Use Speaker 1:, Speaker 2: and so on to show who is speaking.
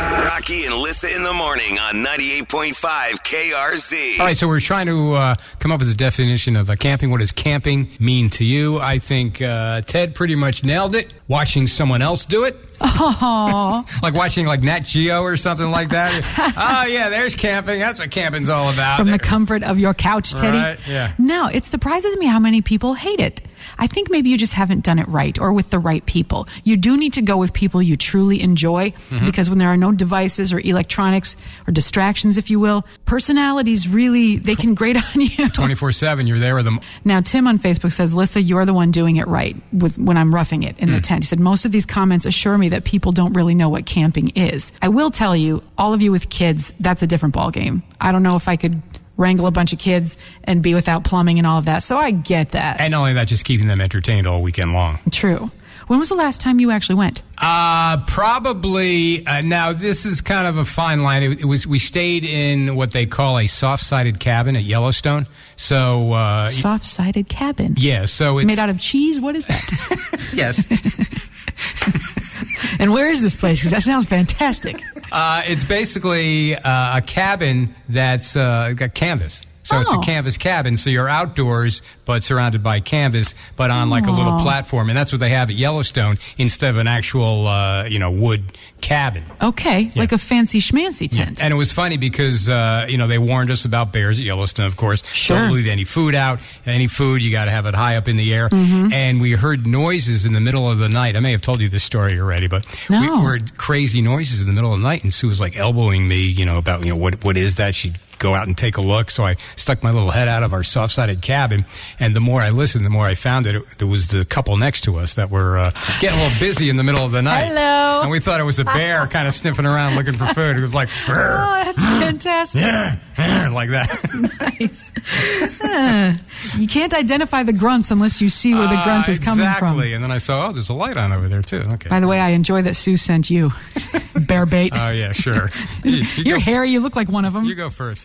Speaker 1: Rocky and Alyssa in the morning on 98.5 KRZ.
Speaker 2: All right, so we're trying to uh, come up with a definition of uh, camping. What does camping mean to you? I think uh, Ted pretty much nailed it. Watching someone else do it.
Speaker 3: Oh,
Speaker 2: like watching like Nat Geo or something like that. oh yeah, there's camping. That's what camping's all about.
Speaker 3: from the comfort of your couch, Teddy.
Speaker 2: Right, yeah.
Speaker 3: No, it surprises me how many people hate it. I think maybe you just haven't done it right or with the right people. You do need to go with people you truly enjoy
Speaker 2: Mm-hmm.
Speaker 3: because when there are no devices or electronics or distractions, if you will, personalities really, they can grate on you.
Speaker 2: Twenty four seven. You're there with them.
Speaker 3: Now, Tim on Facebook says, Lissa, you're the one doing it right with when I'm roughing it in
Speaker 2: Hmm.
Speaker 3: the tent. He said, most of these comments assure me that people don't really know what camping is. I will tell you, all of you with kids, that's a different ballgame. I don't know if I could wrangle a bunch of kids and be without plumbing and all of that. So I get that.
Speaker 2: And not only that, just keeping them entertained all weekend long.
Speaker 3: True. When was the last time you actually went?
Speaker 2: Uh, probably. Uh, now, this is kind of a fine line. It, it was. We stayed in what they call a soft-sided cabin at Yellowstone. So, uh,
Speaker 3: Soft sided cabin.
Speaker 2: yeah. So it's
Speaker 3: Made out of cheese? What is that?
Speaker 2: yes.
Speaker 3: and where is this place? Because that sounds fantastic.
Speaker 2: Uh, it's basically uh, a cabin that's uh, got canvas. So it's a
Speaker 3: Oh.
Speaker 2: canvas cabin. So you're outdoors, but surrounded by canvas, but on like a little platform, and that's what they have at Yellowstone instead of an actual, uh, you know, wood cabin.
Speaker 3: Okay, like a fancy schmancy tent.
Speaker 2: And it was funny because uh, you know they warned us about bears at Yellowstone, of course.
Speaker 3: Sure.
Speaker 2: Don't leave any food out. Any food you got to have it high up in the air.
Speaker 3: Mm-hmm.
Speaker 2: And we heard noises in the middle of the night. I may have told you this story already, but we heard crazy noises in the middle of the night, and Sue was like elbowing me, you know, about you know what what is that? She'd go out and take a look. So I stuck my little head out of our soft-sided cabin, and the more I listened, the more I found that it, there was the couple next to us that were uh, getting a little busy in the middle of the night.
Speaker 3: Hello.
Speaker 2: And we thought it was a bear kind of sniffing around looking for food. It was like.
Speaker 3: Oh, that's fantastic.
Speaker 2: Yeah, like that.
Speaker 3: nice. Ah, you can't identify the grunts unless you see where the grunt
Speaker 2: Uh,
Speaker 3: is coming
Speaker 2: exactly.
Speaker 3: from.
Speaker 2: And then I saw, oh, there's a light on over there too. Okay.
Speaker 3: By the way, I enjoy that Sue sent you bear bait.
Speaker 2: Oh yeah, sure. You, you
Speaker 3: You're
Speaker 2: go,
Speaker 3: hairy. You look like one of them.
Speaker 2: You go first.